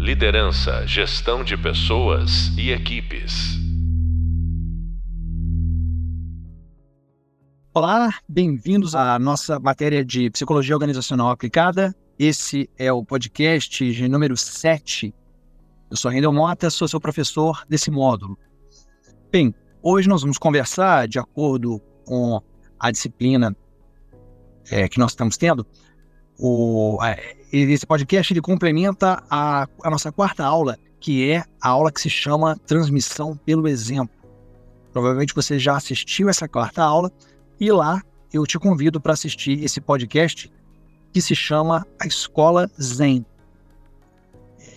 Liderança, gestão de pessoas e equipes. Olá, bem-vindos à nossa matéria de Psicologia Organizacional Aplicada. Esse é o podcast de número 7. Eu sou Rendel Mota, sou seu professor desse módulo. Bem, hoje nós vamos conversar, de acordo com a disciplina é, que nós estamos tendo, o, esse podcast ele complementa a, a nossa quarta aula, que é a aula que se chama Transmissão pelo Exemplo. Provavelmente você já assistiu essa quarta aula e lá eu te convido para assistir esse podcast que se chama A Escola Zen.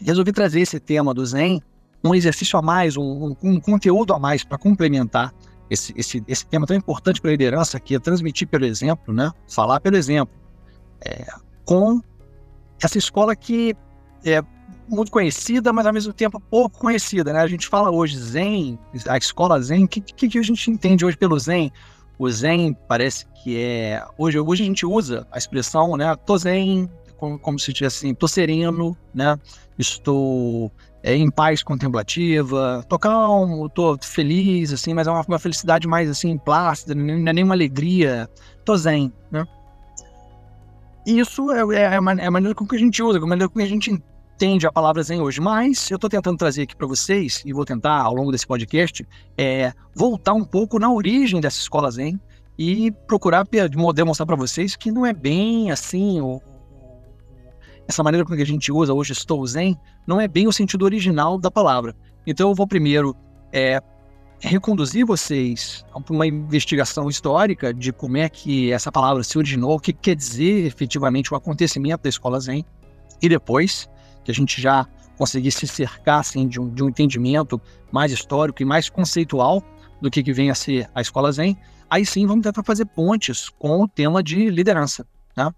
Resolvi trazer esse tema do Zen, um exercício a mais, um, um conteúdo a mais para complementar esse, esse, esse tema tão importante para a liderança, que é transmitir pelo exemplo, né? falar pelo exemplo, é, com essa escola que é muito conhecida, mas ao mesmo tempo pouco conhecida. Né? A gente fala hoje Zen, a escola Zen, o que, que, a gente entende hoje pelo Zen? O Zen parece que é. Hoje, hoje a gente usa a expressão, né? Tô Zen, como, como se tivesse assim, tô sereno, né? Estou é, em paz contemplativa, tô calmo, tô feliz, assim, mas é uma, uma felicidade mais assim, plácida, não é nenhuma alegria. Tô Zen, né? Isso é, é, é, a maneira com que a gente usa, a maneira com que a gente entende a palavra Zen hoje, mas eu estou tentando trazer aqui para vocês, e vou tentar ao longo desse podcast, é, voltar um pouco na origem dessa escola Zen e procurar demonstrar para vocês que não é bem assim, essa maneira com que a gente usa hoje, estou Zen, não é bem o sentido original da palavra. Então eu vou primeiro é, reconduzir vocês a uma investigação histórica de como é que essa palavra se originou, o que quer dizer efetivamente o acontecimento da escola Zen, e depois que a gente já conseguisse se cercar assim, de, um, de um entendimento mais histórico e mais conceitual do que, que vem a ser a escola Zen, aí sim vamos tentar fazer pontes com o tema de liderança. Né?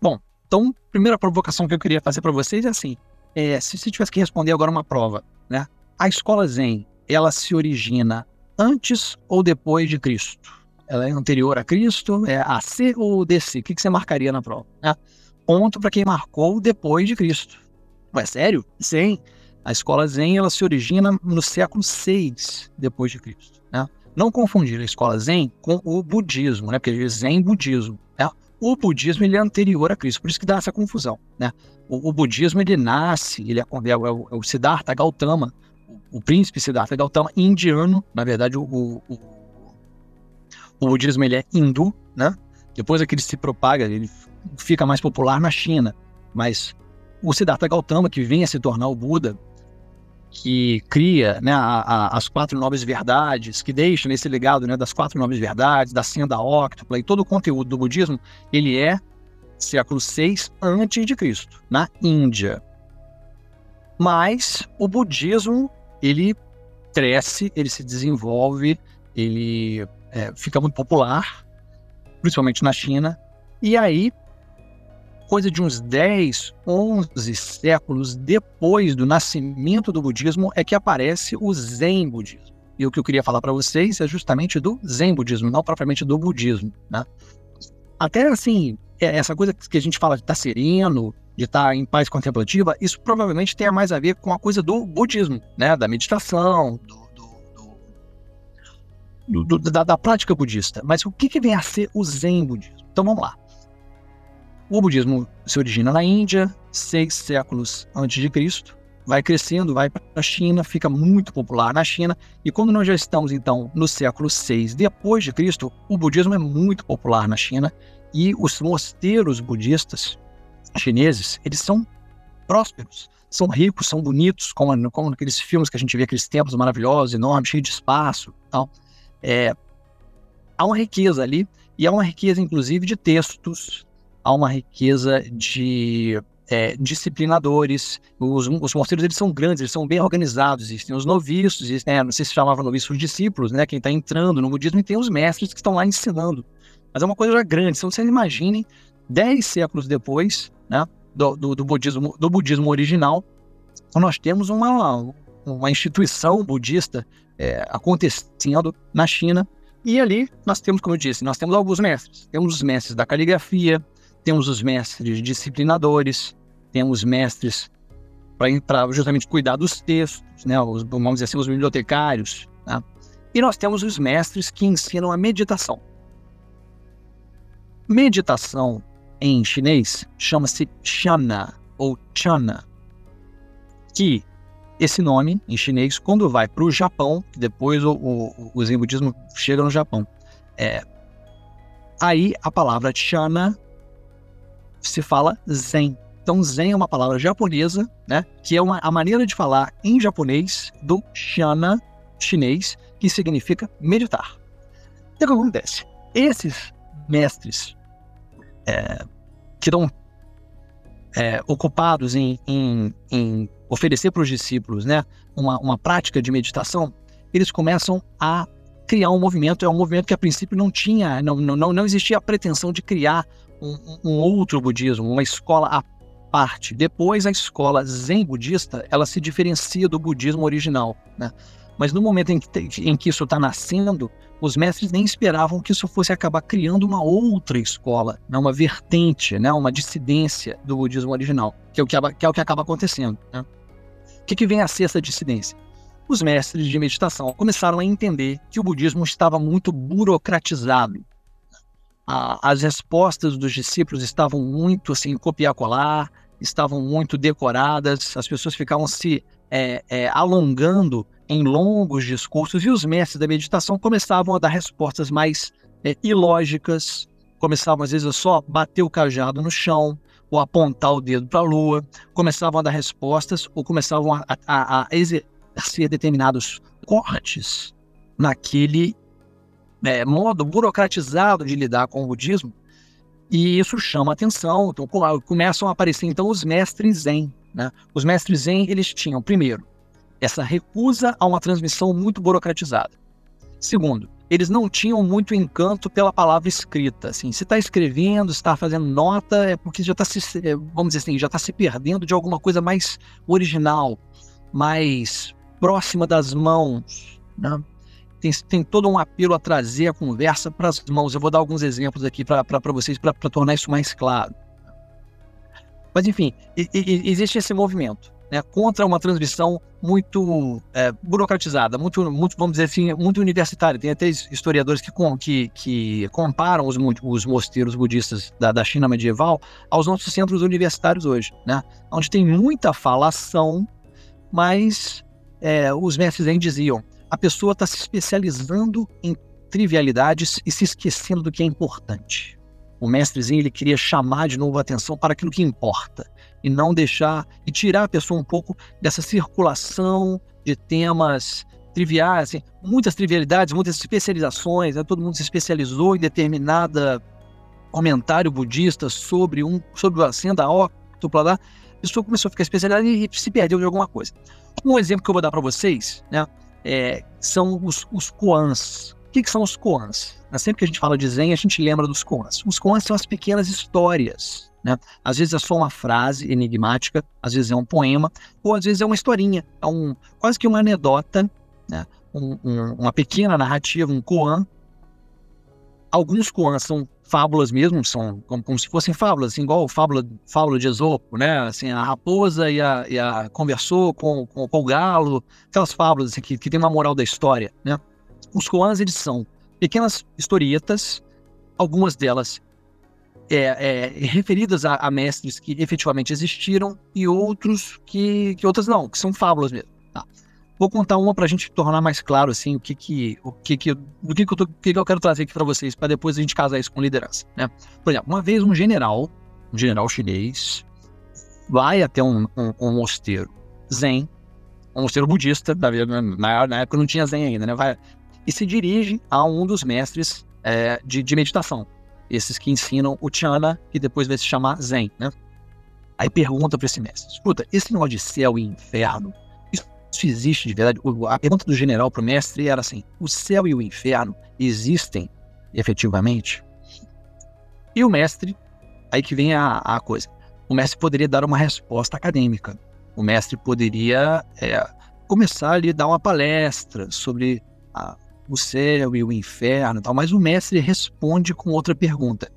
Bom, então, primeira provocação que eu queria fazer para vocês é assim: é, se você tivesse que responder agora uma prova, né? A escola Zen, ela se origina antes ou depois de Cristo? Ela é anterior a Cristo? É AC ou DC? O que, você marcaria na prova? Né? ponto para quem marcou depois de Cristo. É sério? Sim. A escola Zen ela se origina no século VI depois de Cristo. Né? Não confundir a escola Zen com o budismo, né? Porque Zen budismo. Né? O budismo ele é anterior a Cristo, por isso que dá essa confusão. Né? O, o budismo ele nasce, ele é, é, o, é o Siddhartha Gautama, o, príncipe Siddhartha Gautama indiano. Na verdade, o, o, o budismo ele é hindu, né? Depois é que ele se propaga, ele fica mais popular na China. Mas o Siddhartha Gautama, que vem a se tornar o Buda, que cria né, a, a, as quatro nobres verdades, que deixa nesse legado né, das quatro nobres verdades, da senda óctupla e todo o conteúdo do budismo, ele é século VI antes de Cristo, na Índia. Mas o budismo, ele cresce, ele se desenvolve, ele é, fica muito popular, principalmente na China, e aí coisa de uns 10, 11 séculos depois do nascimento do budismo é que aparece o Zen budismo. E o que eu queria falar para vocês é justamente do Zen budismo, não propriamente do budismo, né? Até assim, é, essa coisa que a gente fala de estar sereno, de estar tá em paz contemplativa, isso provavelmente tem mais a ver com a coisa do budismo, né? Da meditação, do, do, do, da, da, prática budista. Mas o que, que vem a ser o Zen budismo? Então vamos lá. O budismo se origina na Índia, seis séculos antes de Cristo, vai crescendo, vai para a China, fica muito popular na China, e quando nós já estamos então no século 6 depois de Cristo, o budismo é muito popular na China e os mosteiros budistas chineses, eles são prósperos, são ricos, são bonitos, como, como naqueles filmes que a gente vê, aqueles templos maravilhosos, enormes, cheios de espaço, tal. É, há uma riqueza ali, e há uma riqueza inclusive de textos, há uma riqueza de é, disciplinadores. Os, os mosteiros eles são grandes, eles são bem organizados. Existem os noviços, existem, é, não sei se chamava noviços os discípulos, né? Quem está entrando no budismo, e tem os mestres que estão lá ensinando. Mas é uma coisa grande. Então, vocês imaginem, dez séculos depois né, do, do, do, budismo, do budismo original, nós temos uma, uma instituição budista é, acontecendo na China. E ali nós temos, como eu disse, nós temos alguns mestres. Temos os mestres da caligrafia, temos os mestres disciplinadores, temos mestres para justamente cuidar dos textos, né? Os, vamos dizer assim, os bibliotecários. Né? E nós temos os mestres que ensinam a meditação. Meditação em chinês chama-se chana ou chana, que esse nome em chinês, quando vai para o Japão, depois o, o, o Zen budismo chega no Japão, é, aí a palavra chana se fala zen. Então, zen é uma palavra japonesa, né, que é uma, a maneira de falar em japonês do shana chinês, que significa meditar. O que acontece? Esses mestres é, estão é, ocupados em, em, em oferecer para os discípulos né, uma, uma prática de meditação, eles começam a criar um movimento. É um movimento que a princípio não tinha, não, não, não existia a pretensão de criar um, um outro budismo, uma escola à parte. Depois, a escola zen budista ela se diferencia do budismo original. Né? Mas no momento em que, em que isso está nascendo, os mestres nem esperavam que isso fosse acabar criando uma outra escola, né? uma vertente, né? uma dissidência do budismo original, que é o que, que, é o que acaba acontecendo. Né? O que, que vem a ser essa dissidência? Os mestres de meditação começaram a entender que o budismo estava muito burocratizado. as respostas dos discípulos estavam muito assim, copiar-colar, estavam muito decoradas, as pessoas ficavam se é, é, alongando em longos discursos, e os mestres da meditação começavam a dar respostas mais é, ilógicas, começavam às vezes a só bater o cajado no chão, ou apontar o dedo para a lua, começavam a dar respostas, ou começavam a, a, a exercer determinados cortes naquele é, modo burocratizado de lidar com o budismo, e isso chama atenção, então começam a aparecer então os mestres zen. Né? Os mestres zen, eles tinham, primeiro, essa recusa a uma transmissão muito burocratizada. Segundo, eles não tinham muito encanto pela palavra escrita. Assim, se está escrevendo, está fazendo nota, é porque já está se, é, vamos dizer assim, já está se perdendo de alguma coisa mais original, mais próxima das mãos. Né? Tem, tem todo um apelo a trazer a conversa para as mãos. Eu vou dar alguns exemplos aqui para vocês para tornar isso mais claro. Mas enfim, e, e, existe esse movimento né, contra uma transmissão muito é, burocratizada, muito, muito, vamos dizer assim, muito universitária. Tem até historiadores que, que, que comparam os, os mosteiros budistas da, da China medieval aos nossos centros universitários hoje, né, onde tem muita falação, mas é, os mestres Zen diziam, a pessoa está se especializando em trivialidades e se esquecendo do que é importante. O mestrezinho ele queria chamar de novo a atenção para aquilo que importa e não deixar e tirar a pessoa um pouco dessa circulação de temas triviais, assim, muitas trivialidades, muitas especializações, né? todo mundo se especializou em determinada comentário budista sobre um sobre a senda óctupla lá, a pessoa começou a ficar especializada e se perdeu de alguma coisa. Um exemplo que eu vou dar para vocês, né, é, são os, os koans. O que, que são os koans? Sempre que a gente fala de Zen, a gente lembra dos koans. Os koans são as pequenas histórias né? Às vezes é só uma frase enigmática, às vezes é um poema, ou às vezes é uma historinha, é um, quase que uma anedota, né? um, um, uma pequena narrativa, um koan. Alguns koans são fábulas mesmo, são como, como, se fossem fábulas, assim, igual fábula, fábula de Esopo, né? Assim, a raposa e a, e a conversou com, com, com, o galo, aquelas fábulas assim, que, que tem uma moral da história, né? Os koans, eles são pequenas historietas, algumas delas é, é, referidas a, a, mestres que efetivamente existiram e outros que, que outras não, que são fábulas mesmo. Tá. Vou contar uma para a gente tornar mais claro assim o que que o que que o que que eu, tô, que que eu quero trazer aqui para vocês para depois a gente casar isso com liderança, né? Por exemplo, uma vez um general, um general chinês, vai até um, um, um mosteiro zen, um mosteiro budista, na, na época não tinha zen ainda, né? Vai e se dirige a um dos mestres é, de, de meditação esses que ensinam o Tiana, que depois vai se chamar Zen, né? Aí pergunta para esse mestre: escuta, esse negócio de céu e inferno, isso, existe de verdade? A pergunta do general para o mestre era assim: o céu e o inferno existem efetivamente? E o mestre, aí que vem a, a coisa: o mestre poderia dar uma resposta acadêmica. O mestre poderia é, começar a dar uma palestra sobre a, o céu e o inferno tal, mas o mestre responde com outra pergunta.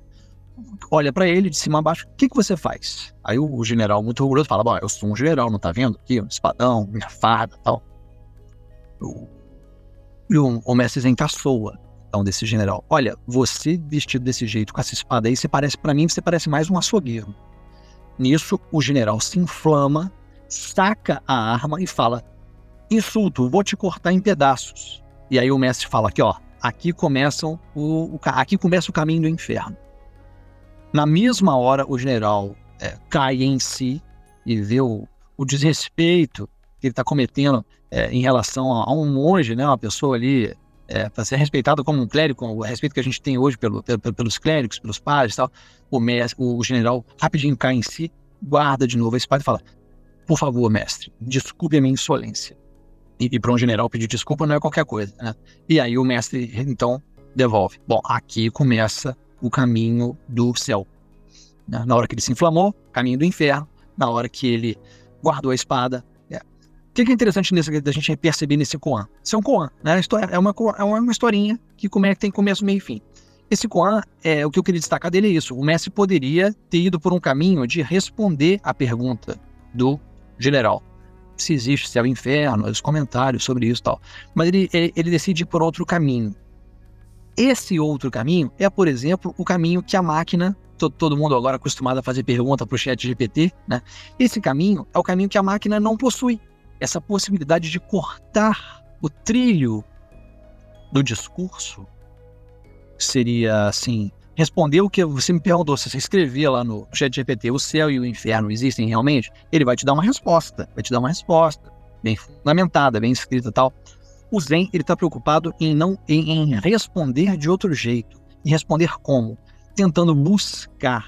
olha para ele de cima a baixo, o que, que você faz? Aí o, general, muito orgulhoso, fala, bom, eu sou um general, não tá vendo? Aqui, um espadão, minha farda tal. O, e o, o mestre Zen caçoa, então, desse general. Olha, você vestido desse jeito, com essa espada aí, você parece, para mim, você parece mais um açougueiro. Nisso, o general se inflama, saca a arma e fala, insulto, vou te cortar em pedaços. E aí o mestre fala aqui, ó, aqui começam o, o aqui começa o caminho do inferno. Na mesma hora, o general é, cai em si e vê o, o desrespeito que ele está cometendo é, em relação a, a, um monge, né, uma pessoa ali é, para ser respeitado como um clérigo, o respeito que a gente tem hoje pelo, pelo, pelos clérigos, pelos padres e tal. O, mestre, o general rapidinho cai em si, guarda de novo a espada e fala: Por favor, mestre, desculpe a minha insolência. E, e para um general pedir desculpa não é qualquer coisa, né? E aí o mestre, então, devolve. Bom, aqui começa o caminho do céu. Né? Na hora que ele se inflamou, caminho do inferno. Na hora que ele guardou a espada. É. O que é interessante nisso da gente perceber nesse Koan? Isso é um Koan, né? É uma, é uma historinha que como é que tem começo, meio e fim. Esse Koan, é, o que eu queria destacar dele é isso. O mestre poderia ter ido por um caminho de responder à pergunta do general se existe céu e inferno, os comentários sobre isso e tal. Mas ele, ele, ele decide ir por outro caminho. Esse outro caminho é, por exemplo, o caminho que a máquina, todo, todo mundo agora acostumado a fazer pergunta para o chat GPT, né? Esse caminho é o caminho que a máquina não possui. Essa possibilidade de cortar o trilho do discurso seria assim, responder o que você me perguntou, se você escrevia lá no chat GPT, o céu e o inferno existem realmente, ele vai te dar uma resposta, vai te dar uma resposta bem fundamentada, bem escrita tal. O Zen, ele está preocupado em não em, em responder de outro jeito. E responder como? Tentando buscar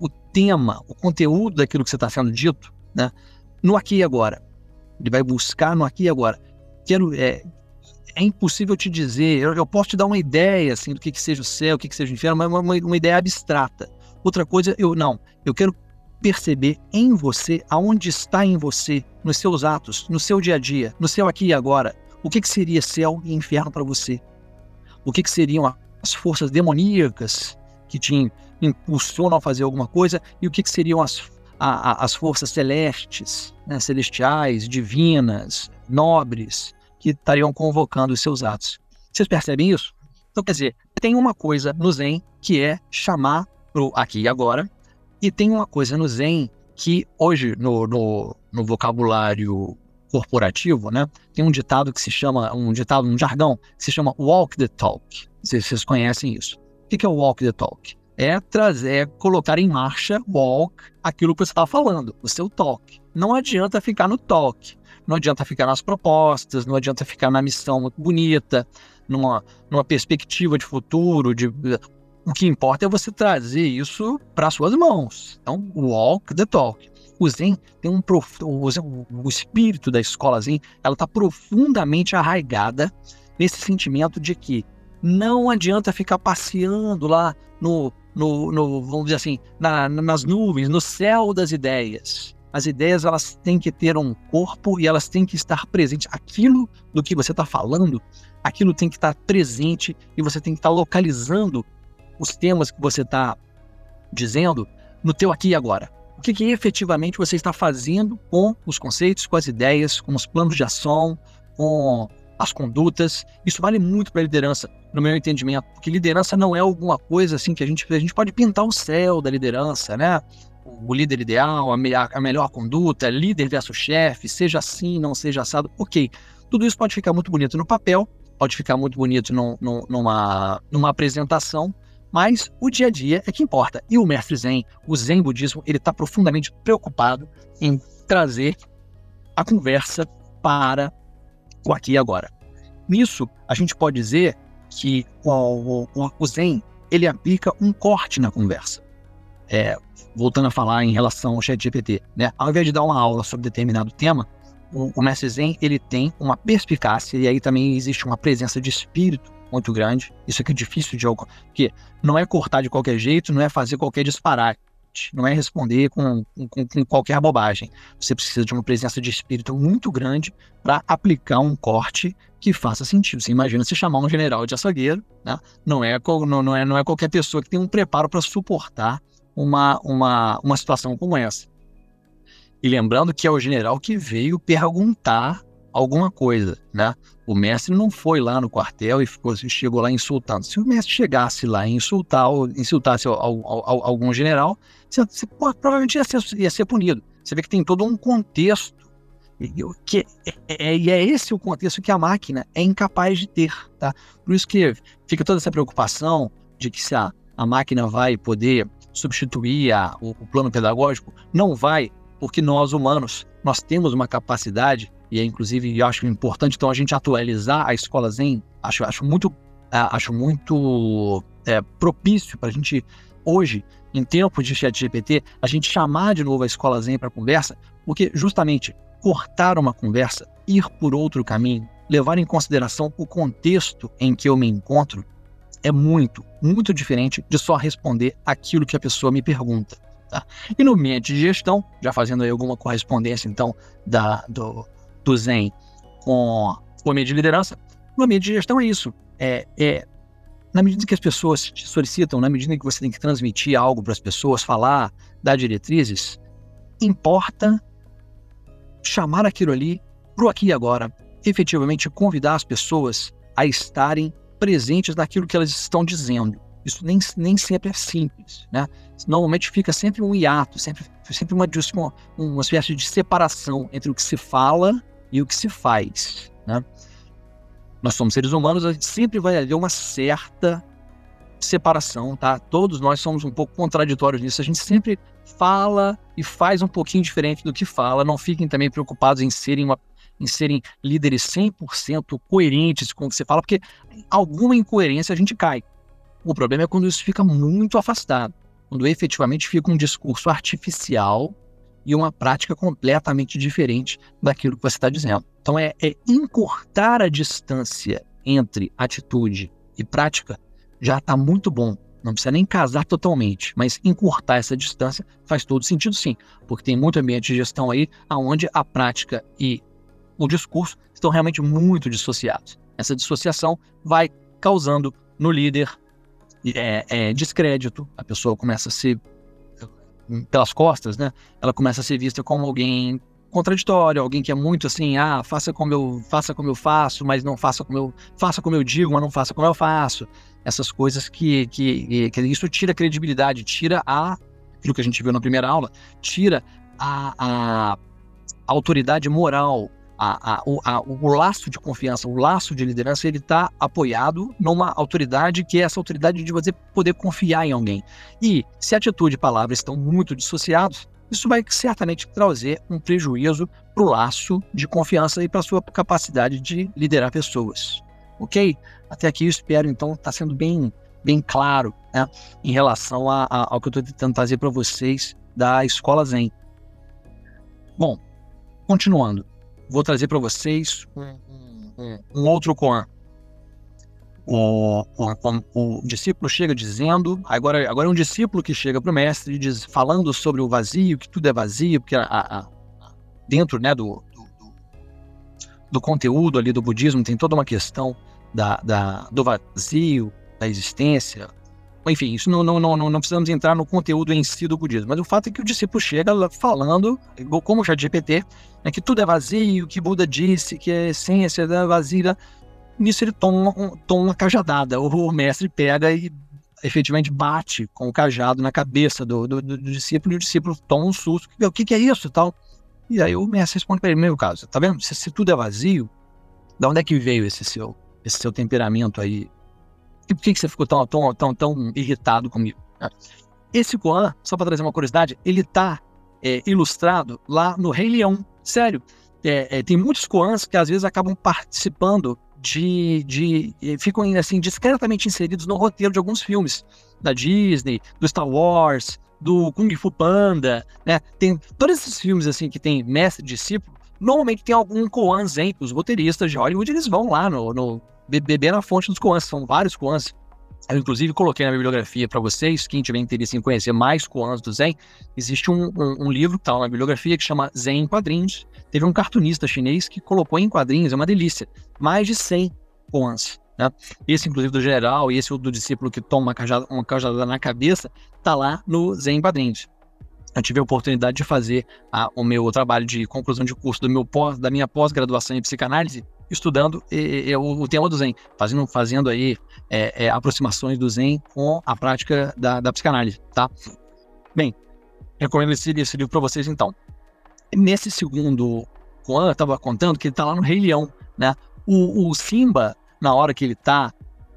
o tema, o conteúdo daquilo que você está sendo dito, né? no aqui e agora. Ele vai buscar no aqui e agora. Quero, é, é impossível te dizer. Eu, eu, posso te dar uma ideia assim do que, que seja o céu, o que, que seja o inferno, mas uma, uma, ideia abstrata. Outra coisa, eu não. Eu quero perceber em você, aonde está em você, nos seus atos, no seu dia a dia, no seu aqui e agora, o que, que seria céu e inferno para você? O que, que seriam as forças demoníacas que te impulsionam a fazer alguma coisa e o que, que seriam as, a, a, as forças celestes, né, celestiais, divinas, nobres, que estariam convocando os seus atos. Vocês percebem isso? Então, quer dizer, tem uma coisa no Zen que é chamar pro aqui e agora, e tem uma coisa no Zen que hoje, no, no, no vocabulário corporativo, né, tem um ditado que se chama, um ditado, um jargão, que se chama walk the talk. Vocês, conhecem isso. O que é o walk the talk? É trazer, é colocar em marcha, walk, aquilo que você está falando, o seu talk. Não adianta ficar no talk. Não adianta ficar nas propostas, não adianta ficar na missão muito bonita, numa, numa perspectiva de futuro, de o que importa é você trazer isso para suas mãos. Então, walk the talk. O Zen tem um prof... o, Zen, o espírito da escola Zen, ela está profundamente arraigada nesse sentimento de que não adianta ficar passeando lá no, no, no vamos dizer assim, na, nas nuvens, no céu das ideias. As ideias elas têm que ter um corpo e elas têm que estar presentes. Aquilo do que você está falando, aquilo tem que estar presente e você tem que estar localizando os temas que você está dizendo no teu aqui e agora. O que, que efetivamente você está fazendo com os conceitos, com as ideias, com os planos de ação, com as condutas. Isso vale muito para a liderança, no meu entendimento, porque liderança não é alguma coisa assim que a gente a gente pode pintar o céu da liderança, né? O líder ideal, a, me a melhor conduta, líder versus chefe, seja assim, não seja assado. Ok, tudo isso pode ficar muito bonito no papel, pode ficar muito bonito numa, numa apresentação, mas o dia a dia é que importa. E o mestre Zen, o Zen budismo, ele está profundamente preocupado em trazer a conversa para o aqui e agora. Nisso, a gente pode dizer que o, o, o Zen ele aplica um corte na conversa. É, voltando a falar em relação ao chat GPT, né? Ao invés de dar uma aula sobre determinado tema, o, o mestre Zen, ele tem uma perspicácia e aí também existe uma presença de espírito muito grande. Isso aqui é difícil de algo, porque não é cortar de qualquer jeito, não é fazer qualquer disparar. forte, não é responder com, com, com qualquer bobagem. Você precisa de uma presença de espírito muito grande para aplicar um corte que faça sentido. Você imagina se chamar um general de açougueiro, né? não, é, não, é, não é qualquer pessoa que tem um preparo para suportar uma, uma, uma situação como essa. E lembrando que é o general que veio perguntar alguma coisa, né? O mestre não foi lá no quartel e ficou, chegou lá insultando. Se o mestre chegasse lá e insultar, insultasse algum general, você, provavelmente ia ser, ia ser punido. Você vê que tem todo um contexto que é, é, e é esse o contexto que a máquina é incapaz de ter, tá? Por isso que fica toda essa preocupação de que se a, a máquina vai poder substituir a, o, o plano pedagógico, não vai, porque nós humanos nós temos uma capacidade e é inclusive eu acho importante então a gente atualizar a escola Zen. Acho, acho muito, é, acho muito é, propício para a gente hoje, em tempo de chat GPT, a gente chamar de novo a escola Zen para conversa, porque justamente cortar uma conversa, ir por outro caminho, levar em consideração o contexto em que eu me encontro, é muito, muito diferente de só responder aquilo que a pessoa me pergunta. Tá? E no ambiente de gestão, já fazendo aí alguma correspondência então da, do, do Zen com o ambiente de liderança, no ambiente de gestão é isso. É, é, na medida que as pessoas te solicitam, na medida que você tem que transmitir algo para as pessoas, falar, dar diretrizes, importa chamar aquilo ali para o aqui e agora, efetivamente convidar as pessoas a estarem presentes naquilo que elas estão dizendo. Isso nem, nem sempre é simples, né? Normalmente fica sempre um hiato, sempre, sempre uma, uma, uma espécie de separação entre o que se fala e o que se faz. Né? Nós somos seres humanos, a gente sempre vai haver uma certa separação, tá? Todos nós somos um pouco contraditórios nisso. A gente sempre fala e faz um pouquinho diferente do que fala. Não fiquem também preocupados em serem, uma, em serem líderes 100% coerentes com o que você fala, porque alguma incoerência a gente cai. O problema é quando isso fica muito afastado, quando efetivamente fica um discurso artificial e uma prática completamente diferente daquilo que você está dizendo. Então, é, é encurtar a distância entre atitude e prática já está muito bom. Não precisa nem casar totalmente, mas encurtar essa distância faz todo sentido sim, porque tem muito ambiente de gestão aí onde a prática e o discurso estão realmente muito dissociados. Essa dissociação vai causando no líder é, é, descrédito, a pessoa começa a se pelas costas, né? Ela começa a ser vista como alguém contraditório, alguém que é muito assim, ah, faça como eu, faça como eu faço, mas não faça como eu, faça como eu digo, mas não faça como eu faço. Essas coisas que, que, que isso tira a credibilidade, tira a, aquilo que a gente viu na primeira aula, tira a, a autoridade moral a, a, o, a, o laço de confiança, o laço de liderança, ele está apoiado numa autoridade que é essa autoridade de você poder confiar em alguém. E se atitude e palavra estão muito dissociados, isso vai certamente trazer um prejuízo para o laço de confiança e para a sua capacidade de liderar pessoas. Ok? Até aqui eu espero, então, estar tá sendo bem, bem claro né, em relação a, ao que eu estou tentando trazer para vocês da Escola Zen. Bom, continuando vou trazer para vocês um, um, outro Koan. O, o, o, discípulo chega dizendo, agora, agora é um discípulo que chega para o mestre diz, falando sobre o vazio, que tudo é vazio, porque a, a, dentro né, do, do, do, conteúdo ali do budismo tem toda uma questão da, da, do vazio, da existência, enfim, isso não, não, não, não precisamos entrar no conteúdo em si do budismo, mas o fato é que o discípulo chega falando, como o GPT, né, que tudo é vazio, que Buda disse que a essência da vazia. Nisso ele toma, toma uma cajadada. O mestre pega e efetivamente bate com o cajado na cabeça do, do, do discípulo e o discípulo toma um susto. O que, que é isso tal? E aí o mestre responde para ele: Meu caso, tá vendo? Se, se tudo é vazio, da onde é que veio esse seu, esse seu temperamento aí e por que, você ficou tão, tão, tão, tão irritado comigo? Né? Esse Koan, só para trazer uma curiosidade, ele está é, ilustrado lá no Rei Leão. Sério, é, é, tem muitos Koans que às vezes acabam participando de, de, ficam assim discretamente inseridos no roteiro de alguns filmes da Disney, do Star Wars, do Kung Fu Panda, né? Tem todos esses filmes assim que tem mestre e discípulo. Normalmente tem algum Koan zen, os roteiristas de Hollywood eles vão lá no, no beber na fonte dos koans, são vários koans Eu, inclusive, coloquei na bibliografia para vocês, quem tiver interesse em conhecer mais koans do Zen, existe um, um, um livro que está na bibliografia que chama Zen em Quadrinhos. Teve um cartunista chinês que colocou em quadrinhos, é uma delícia, mais de 100 koans. Né? Esse, inclusive, do general e esse do discípulo que toma uma cajada, uma cajada na cabeça, está lá no Zen em Quadrinhos. Eu tive a oportunidade de fazer a, o meu trabalho de conclusão de curso do meu pós, da minha pós-graduação em psicanálise estudando e, e, o, o, tema do Zen, fazendo, fazendo aí é, é, aproximações do Zen com a prática da, da psicanálise, tá? Bem, recomendo esse, esse livro para vocês então. Nesse segundo Juan estava contando que ele está lá no Rei Leão, né? O, o, Simba, na hora que ele está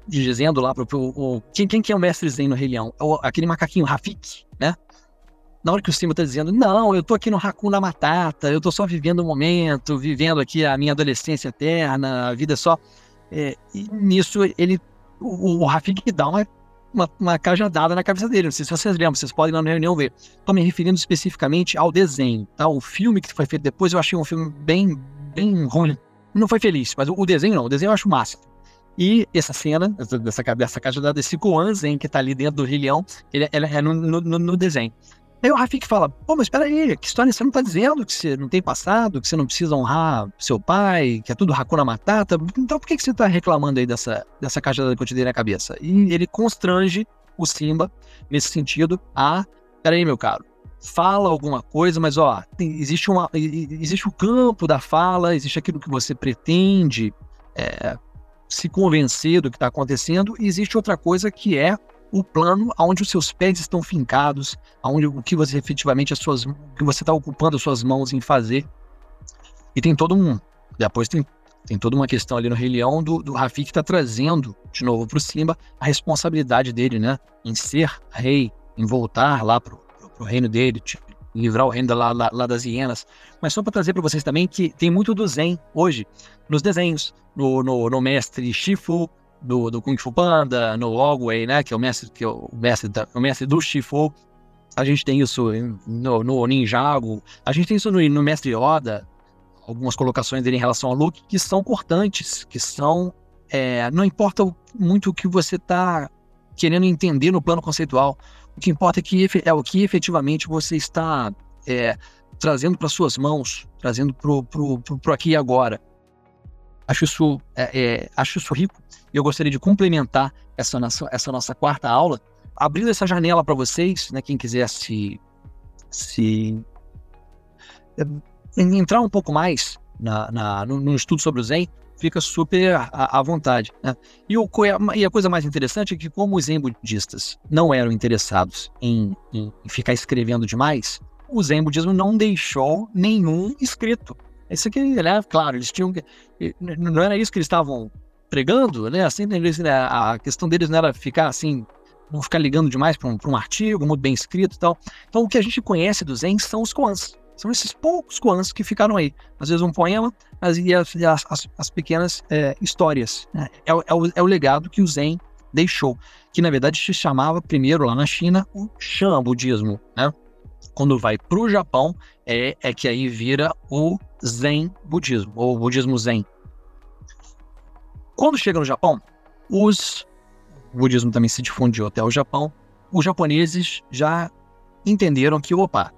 dizendo lá para o quem, quem que é o mestre Zen no Rei Leão? É o, aquele macaquinho Rafik, né? Na hora que o Simba tá dizendo, não, eu tô aqui no Hakuna Matata, eu tô só vivendo o momento, vivendo aqui a minha adolescência eterna, a vida só. É, e nisso ele, o, o Rafik dá uma, uma, uma cajadada na cabeça dele. Não sei se vocês lembram, vocês podem lá na reunião ver. Tô me referindo especificamente ao desenho, tá? O filme que foi feito depois eu achei um filme bem, bem ruim. Não foi feliz, mas o, o desenho não, o desenho eu acho massa. E essa cena, dessa, dessa cajadada desse Gohan Zen que tá ali dentro do Rei Leão, ele, ele é no, no, no desenho. Aí o Rafik fala: pô, mas peraí, que história você não tá dizendo que você não tem passado, que você não precisa honrar seu pai, que é tudo Hakuna Matata? Então por que, que você tá reclamando aí dessa, dessa caixa que eu te dei na cabeça? E ele constrange o Simba nesse sentido a: peraí, meu caro, fala alguma coisa, mas ó, tem, existe, uma, existe o campo da fala, existe aquilo que você pretende é, se convencer do que está acontecendo, e existe outra coisa que é o plano onde os seus pés estão fincados, aonde o que você efetivamente as suas, que você está ocupando as suas mãos em fazer. E tem todo um, depois tem, tem toda uma questão ali no Rei Leão do, do que está trazendo de novo para o Simba a responsabilidade dele, né, em ser rei, em voltar lá pro, pro reino dele, tipo, livrar o reino lá, lá, lá das hienas. Mas só para trazer para vocês também que tem muito do Zen hoje nos desenhos, no, no, no mestre Shifu, do, do Kung Fu Panda, no Ogway, né, que é o mestre, que é o mestre, da, o mestre do Shifu. A gente tem isso no, no Ninjago, a gente tem isso no, no Mestre Yoda, algumas colocações dele em relação ao Luke que são cortantes, que são. É, não importa muito o que você está querendo entender no plano conceitual, o que importa é, que, é o que efetivamente você está é, trazendo para suas mãos, trazendo para o aqui e agora. Acho isso, é, é, acho isso rico e eu gostaria de complementar essa nossa, essa nossa quarta aula, abrindo essa janela para vocês, né, quem quiser se, se é, entrar um pouco mais na, na no, no, estudo sobre o Zen, fica super à, à vontade. Né? E, o, e, a coisa mais interessante é que, como os Zen budistas não eram interessados em, em, em ficar escrevendo demais, o Zen budismo não deixou nenhum escrito. Isso aqui, né, claro, eles tinham que. Não era isso que eles estavam pregando, né? Assim, eles, né, a questão deles não era ficar assim, não ficar ligando demais para um, um, artigo muito bem escrito e tal. Então, o que a gente conhece do Zen são os koans. São esses poucos koans que ficaram aí. Às vezes um poema, mas e as, as, as pequenas é, histórias. Né? É, é, o, é o legado que o Zen deixou, que na verdade se chamava primeiro lá na China o Shan budismo, né? Quando vai para o Japão, é, é que aí vira o Zen budismo, ou budismo Zen. Quando chega no Japão, os o budismo também se difundiu até o Japão. Os japoneses já entenderam que, opa,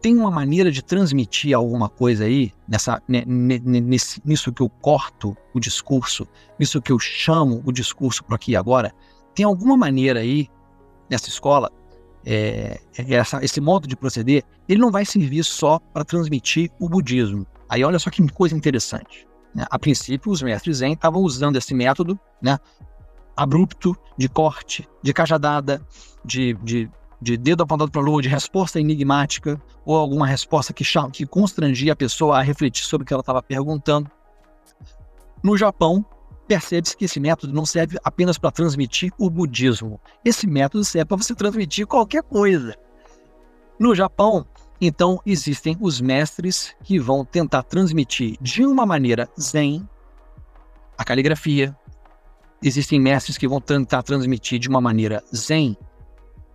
tem uma maneira de transmitir alguma coisa aí, nessa, nesse, nisso que eu corto o discurso, nisso que eu chamo o discurso para aqui e agora. Tem alguma maneira aí nessa escola é, é, essa, esse modo de proceder, ele não vai servir só para transmitir o budismo. Aí olha só que coisa interessante. Né? A princípio, os mestres Zen estavam usando esse método né, abrupto, de corte, de cajadada, de, de, de dedo apontado para a lua, de resposta enigmática, ou alguma resposta que, que constrangia a pessoa a refletir sobre o que ela estava perguntando. No Japão, percebe-se que esse método não serve apenas para transmitir o budismo. Esse método serve para você transmitir qualquer coisa. No Japão, então, existem os mestres que vão tentar transmitir de uma maneira zen a caligrafia. Existem mestres que vão tentar transmitir de uma maneira zen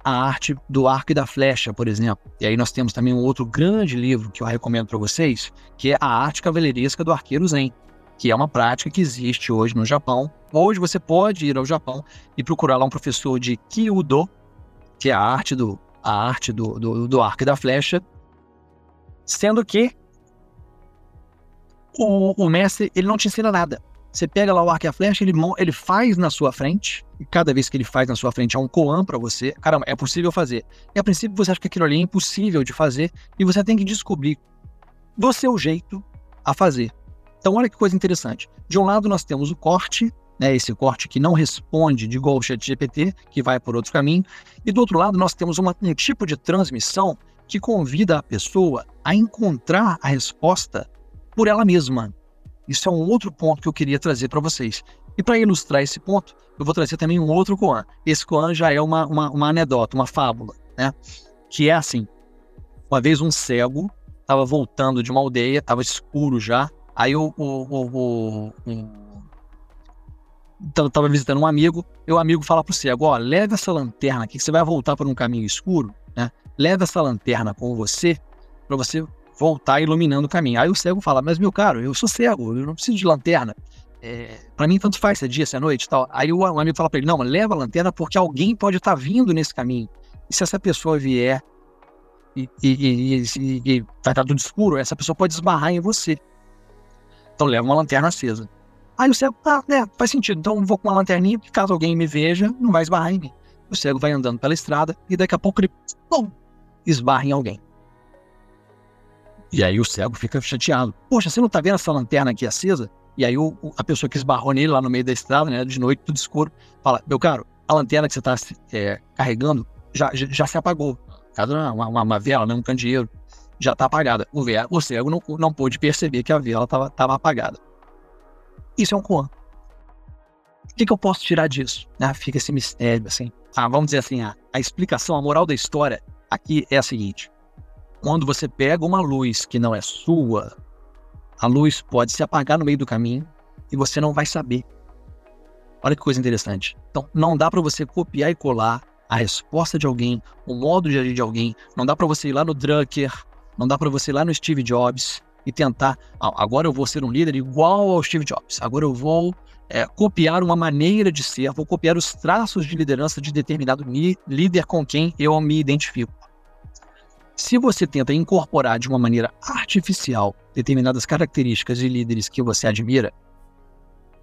a arte do arco e da flecha, por exemplo. E aí nós temos também um outro grande livro que eu recomendo para vocês, que é a arte cavaleiresca do arqueiro zen que é uma prática que existe hoje no Japão. Hoje você pode ir ao Japão e procurar lá um professor de Kyudo, que é a arte do, a arte do, do, do arco e da flecha, sendo que o, o, mestre ele não te ensina nada. Você pega lá o arco e a flecha, ele, ele faz na sua frente, e cada vez que ele faz na sua frente é um koan para você. Caramba, é possível fazer. E a princípio você acha que aquilo ali é impossível de fazer, e você tem que descobrir do seu jeito a fazer. Então, olha que coisa interessante. De um lado, nós temos o corte, né, esse corte que não responde de igual ao chat GPT, que vai por outro caminho. E do outro lado, nós temos uma, um tipo de transmissão que convida a pessoa a encontrar a resposta por ela mesma. Isso é um outro ponto que eu queria trazer para vocês. E para ilustrar esse ponto, eu vou trazer também um outro Koan. Esse Koan já é uma, uma, uma anedota, uma fábula, né? Que é assim: uma vez um cego estava voltando de uma aldeia, estava escuro já, Aí o, o, o, o tava visitando um amigo, e o amigo fala pro cego, ó, leva essa lanterna aqui, que você vai voltar por um caminho escuro, né? Leva essa lanterna com você, para você voltar iluminando o caminho. Aí o cego fala, mas meu caro, eu sou cego, eu não preciso de lanterna. É, para mim tanto faz se é dia, se é noite tal. Aí o, amigo fala para ele, não, leva a lanterna porque alguém pode estar tá vindo nesse caminho. E se essa pessoa vier e, e, e, e vai estar tudo escuro, essa pessoa pode esbarrar em você. Então leva uma lanterna acesa. Aí o cego, ah, né, faz sentido. Então vou com uma lanterninha, caso alguém me veja, não vai esbarrar em mim. O cego vai andando pela estrada e daqui a pouco ele pum, esbarra em alguém. E aí o cego fica chateado. Poxa, você não tá vendo essa lanterna aqui acesa? E aí o, a pessoa que esbarrou nele lá no meio da estrada, né, de noite, tudo escuro, fala: Meu caro, a lanterna que você está é, carregando já, já, já, se apagou. Caso uma, uma, uma vela, né, um candeeiro já está apagada. O, ver, o cego não, não pôde perceber que a vela estava apagada. Isso é um Kuan. O que, que, eu posso tirar disso? Ah, fica esse mistério, assim. Ah, vamos dizer assim, a, a explicação, a moral da história aqui é a seguinte. Quando você pega uma luz que não é sua, a luz pode se apagar no meio do caminho e você não vai saber. Olha que coisa interessante. Então, não dá para você copiar e colar a resposta de alguém, o modo de agir de alguém. Não dá para você ir lá no Drucker, não dá para você ir lá no Steve Jobs e tentar, ah, agora eu vou ser um líder igual ao Steve Jobs, agora eu vou é, copiar uma maneira de ser, vou copiar os traços de liderança de determinado líder com quem eu me identifico. Se você tenta incorporar de uma maneira artificial determinadas características de líderes que você admira,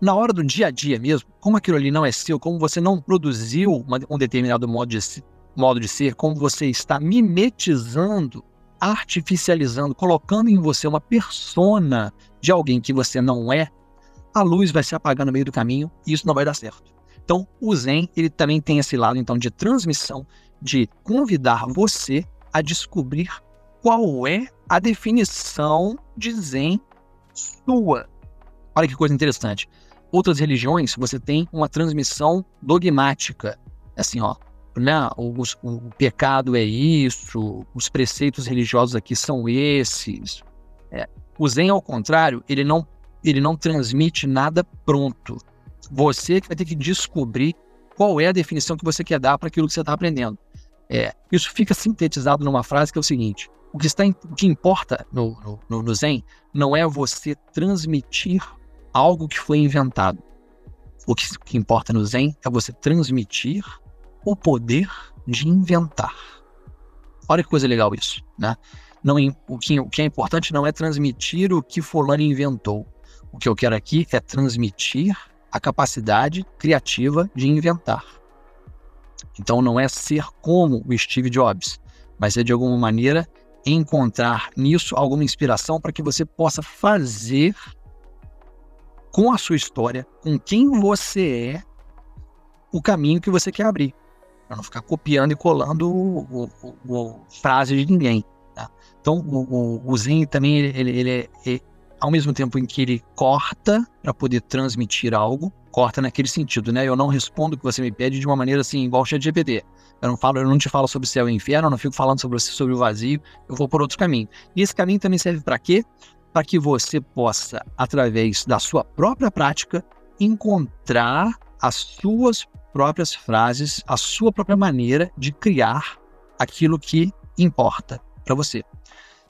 na hora do dia a dia mesmo, como aquilo ali não é seu, como você não produziu uma, um determinado modo de, modo de ser, como você está mimetizando artificializando, colocando em você uma persona de alguém que você não é, a luz vai se apagar no meio do caminho e isso não vai dar certo. Então, o Zen, ele também tem esse lado então de transmissão, de convidar você a descobrir qual é a definição de Zen sua. Olha que coisa interessante. Outras religiões, você tem uma transmissão dogmática. Assim, ó, né, o, o, pecado é isso, os preceitos religiosos aqui são esses. É. O Zen, ao contrário, ele não, ele não transmite nada pronto. Você que vai ter que descobrir qual é a definição que você quer dar para aquilo que você está aprendendo. É, isso fica sintetizado numa frase que é o seguinte: o que, está, o que importa no, no, no Zen não é você transmitir algo que foi inventado. O que, que importa no Zen é você transmitir o poder de inventar. Olha que coisa legal isso, né? Não, o, que, o que é importante não é transmitir o que fulano inventou. O que eu quero aqui é transmitir a capacidade criativa de inventar. Então não é ser como o Steve Jobs, mas é de alguma maneira encontrar nisso alguma inspiração para que você possa fazer com a sua história, com quem você é, o caminho que você quer abrir para não ficar copiando e colando o, o, o, frase de ninguém. Tá? Então, o, o, Zen também, ele, ele, ele é, é, ao mesmo tempo em que ele corta para poder transmitir algo, corta naquele sentido, né? Eu não respondo o que você me pede de uma maneira assim, igual o ChatGPT. Eu não falo, eu não te falo sobre céu e inferno, eu não fico falando sobre você, sobre o vazio, eu vou por outro caminho. E esse caminho também serve para quê? Para que você possa, através da sua própria prática, encontrar as suas próprias frases, a sua própria maneira de criar aquilo que importa para você.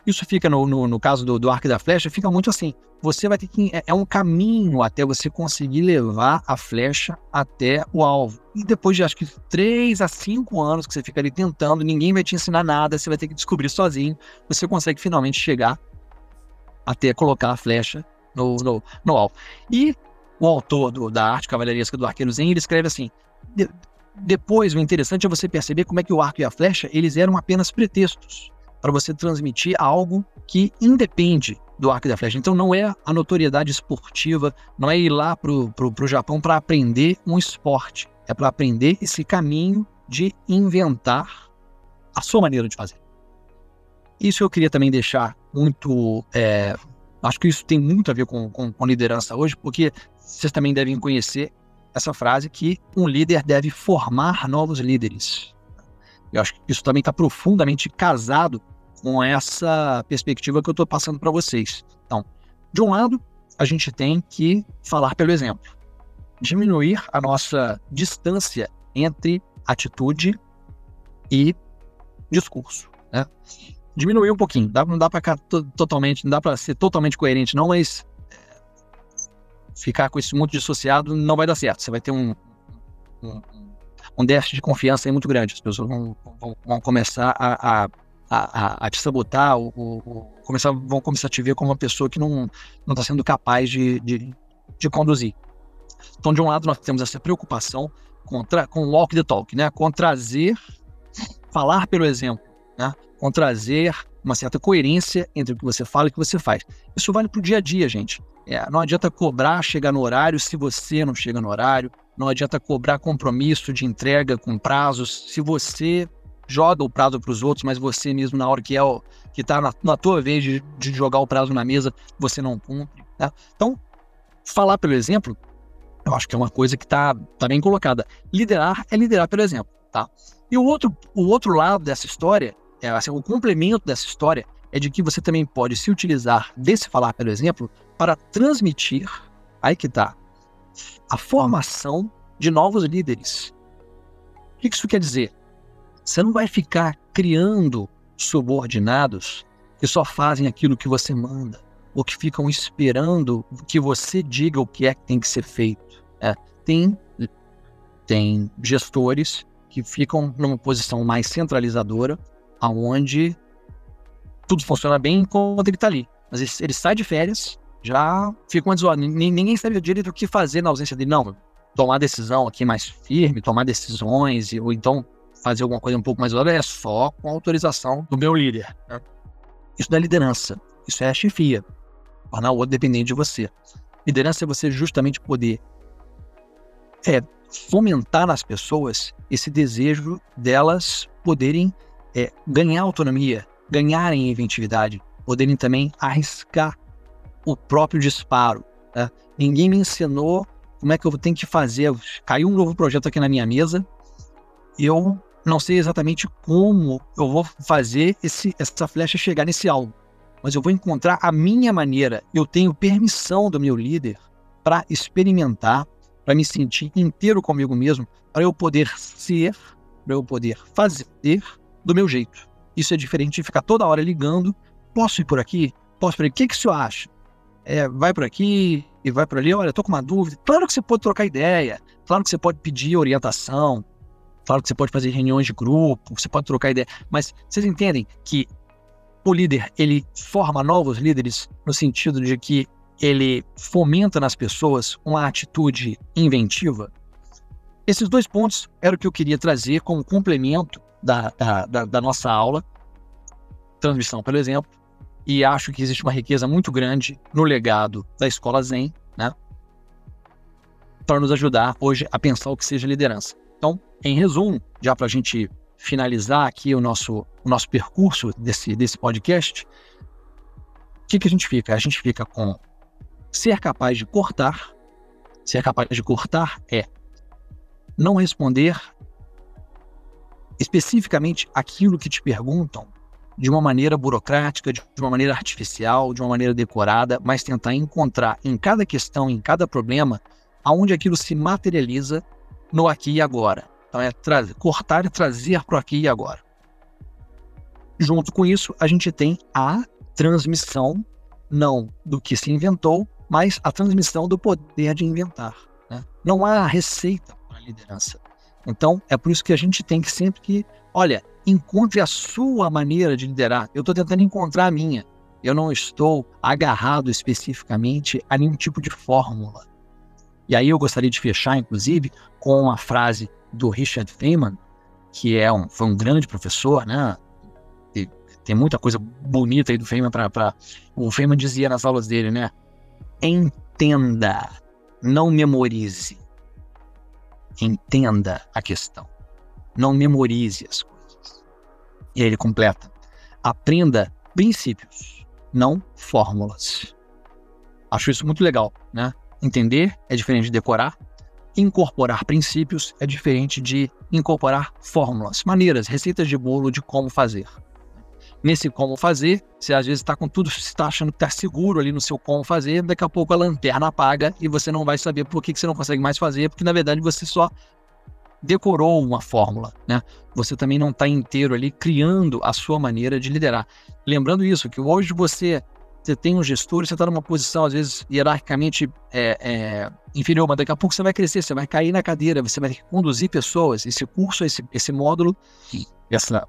Isso fica no, no, no caso do, do arco da flecha, fica muito assim. Você vai ter que. É, é um caminho até você conseguir levar a flecha até o alvo. E depois de acho que 3 a 5 anos que você fica ali tentando, ninguém vai te ensinar nada, você vai ter que descobrir sozinho. Você consegue finalmente chegar até colocar a flecha no, no, no alvo. E o autor do, da arte cavalheiresca do Arqueiro Zen, ele escreve assim: de, depois, o interessante é você perceber como é que o arco e a flecha eles eram apenas pretextos para você transmitir algo que independe do arco e da flecha. Então não é a notoriedade esportiva, não é ir lá pro, pro Japão para aprender um esporte, é para aprender esse caminho de inventar a sua maneira de fazer. Isso eu queria também deixar muito. É, acho que isso tem muito a ver com, com, com liderança hoje, porque vocês também devem conhecer essa frase que um líder deve formar novos líderes. Eu acho que isso também está profundamente casado com essa perspectiva que eu estou passando para vocês. Então, de um lado, a gente tem que falar pelo exemplo, diminuir a nossa distância entre atitude e discurso. Né? Diminuir um pouquinho, não dá para totalmente, não dá para ser totalmente coerente, não, mas ficar com esse monte dissociado não vai dar certo. Você vai ter um, um, um déficit de confiança muito grande. As pessoas vão, vão, vão começar a, a, a, a, te sabotar, ou, ou, começar, vão começar a te ver como uma pessoa que não está sendo capaz de, de, de, conduzir. Então, de um lado, nós temos essa preocupação com, com walk the talk, né? com trazer, falar pelo exemplo, né? com trazer uma certa coerência entre o que você fala e o que você faz. Isso vale para o dia a dia, gente. É, não adianta cobrar chegar no horário se você não chega no horário. Não adianta cobrar compromisso de entrega com prazos se você joga o prazo para os outros, mas você mesmo, na hora que é o, que está na, na tua vez de, de, jogar o prazo na mesa, você não cumpre. Né? Então, falar pelo exemplo, eu acho que é uma coisa que está tá bem colocada. Liderar é liderar pelo exemplo. Tá? E o outro, o outro lado dessa história, é, assim, o complemento dessa história, é de que você também pode se utilizar desse falar pelo exemplo para transmitir, aí que tá, a formação de novos líderes. O que isso quer dizer? Você não vai ficar criando subordinados que só fazem aquilo que você manda, ou que ficam esperando que você diga o que é que tem que ser feito. É, tem, tem gestores que ficam numa posição mais centralizadora, aonde tudo funciona bem enquanto ele está ali. Mas ele, ele sai de férias, já fica uma desordem. Ninguém sabe direito o que fazer na ausência dele. Não, tomar decisão aqui mais firme, tomar decisões, ou então fazer alguma coisa um pouco mais é só com autorização do meu líder. Né? Isso não é liderança, isso é chefia. Tornar o outro dependente de você. Liderança é você justamente poder é, fomentar nas pessoas esse desejo delas poderem é, ganhar autonomia, ganharem inventividade, poderem também arriscar o próprio disparo. Né? Ninguém me ensinou como é que eu tenho que fazer. Caiu um novo projeto aqui na minha mesa, eu não sei exatamente como eu vou fazer esse, essa flecha chegar nesse alvo, mas eu vou encontrar a minha maneira. Eu tenho permissão do meu líder para experimentar, para me sentir inteiro comigo mesmo, para eu poder ser, para eu poder fazer do meu jeito. Isso é diferente de ficar toda hora ligando. Posso ir por aqui? Posso por aqui? O que, que o senhor acha? É, vai por aqui e vai por ali. Olha, tô com uma dúvida. Claro que você pode trocar ideia. Claro que você pode pedir orientação. Claro que você pode fazer reuniões de grupo. Você pode trocar ideia. Mas vocês entendem que o líder ele forma novos líderes no sentido de que ele fomenta nas pessoas uma atitude inventiva? Esses dois pontos eram o que eu queria trazer como complemento da, da, da, nossa aula, transmissão pelo exemplo, e acho que existe uma riqueza muito grande no legado da escola Zen, né? Para nos ajudar hoje a pensar o que seja liderança. Então, em resumo, já para a gente finalizar aqui o nosso, o nosso percurso desse, desse podcast, o que, que a gente fica? A gente fica com ser capaz de cortar. Ser capaz de cortar é não responder especificamente aquilo que te perguntam de uma maneira burocrática, de uma maneira artificial, de uma maneira decorada, mas tentar encontrar em cada questão, em cada problema, aonde aquilo se materializa no aqui e agora. Então é cortar e trazer para o aqui e agora. Junto com isso, a gente tem a transmissão, não do que se inventou, mas a transmissão do poder de inventar. Né? Não há receita liderança. Então, é por isso que a gente tem que sempre que, olha, encontre a sua maneira de liderar. Eu estou tentando encontrar a minha. Eu não estou agarrado especificamente a nenhum tipo de fórmula. E aí eu gostaria de fechar, inclusive, com uma frase do Richard Feynman, que é um, foi um grande professor, né? E tem muita coisa bonita aí do Feynman para. O Feynman dizia nas aulas dele, né? Entenda, não memorize. Entenda a questão. Não memorize as coisas. E aí ele completa: aprenda princípios, não fórmulas. Acho isso muito legal, né? Entender é diferente de decorar, incorporar princípios é diferente de incorporar fórmulas, maneiras, receitas de bolo de como fazer. Nesse como fazer, você às vezes está com tudo, está achando que está seguro ali no seu como fazer, daqui a pouco a lanterna apaga e você não vai saber por que, que você não consegue mais fazer, porque na verdade você só decorou uma fórmula, né? Você também não está inteiro ali criando a sua maneira de liderar. Lembrando isso, que hoje você você tem um gestor, você está numa posição, às vezes, hierarquicamente é, é, inferior, mas daqui a pouco você vai crescer, você vai cair na cadeira, você vai conduzir pessoas. Esse curso, esse, esse módulo, essa,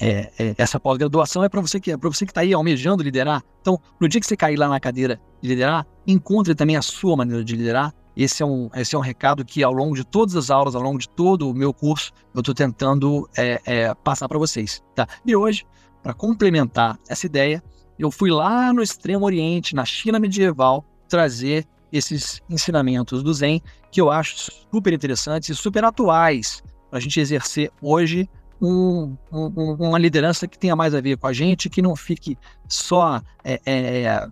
é, é, essa pós-graduação é para você que é para você que está aí almejando liderar. Então, no dia que você cair lá na cadeira de liderar, encontre também a sua maneira de liderar. Esse é um, esse é um recado que ao longo de todas as aulas, ao longo de todo o meu curso, eu estou tentando é, é, passar para vocês. Tá? E hoje, para complementar essa ideia, eu fui lá no Extremo Oriente, na China medieval, trazer esses ensinamentos do Zen que eu acho super interessantes e super atuais para a gente exercer hoje um, um, uma liderança que tenha mais a ver com a gente, que não fique só é, é,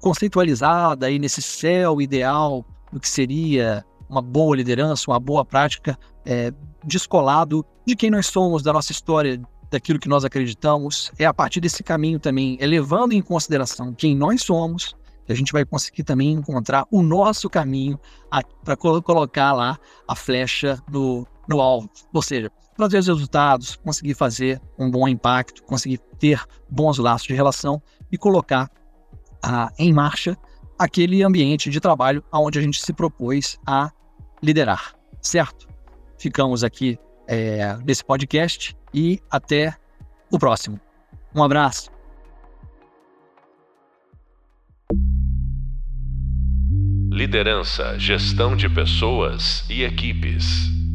conceitualizada aí nesse céu ideal do que seria uma boa liderança, uma boa prática, é, descolado de quem nós somos, da nossa história, daquilo que nós acreditamos. É a partir desse caminho também, elevando em consideração quem nós somos, que a gente vai conseguir também encontrar o nosso caminho para colocar lá a flecha no, no alvo. Ou seja, trazer os resultados, conseguir fazer um bom impacto, conseguir ter bons laços de relação e colocar ah, em marcha aquele ambiente de trabalho onde a gente se propôs a liderar, certo? Ficamos aqui é, nesse podcast e até o próximo. Um abraço. Liderança, gestão de pessoas e equipes.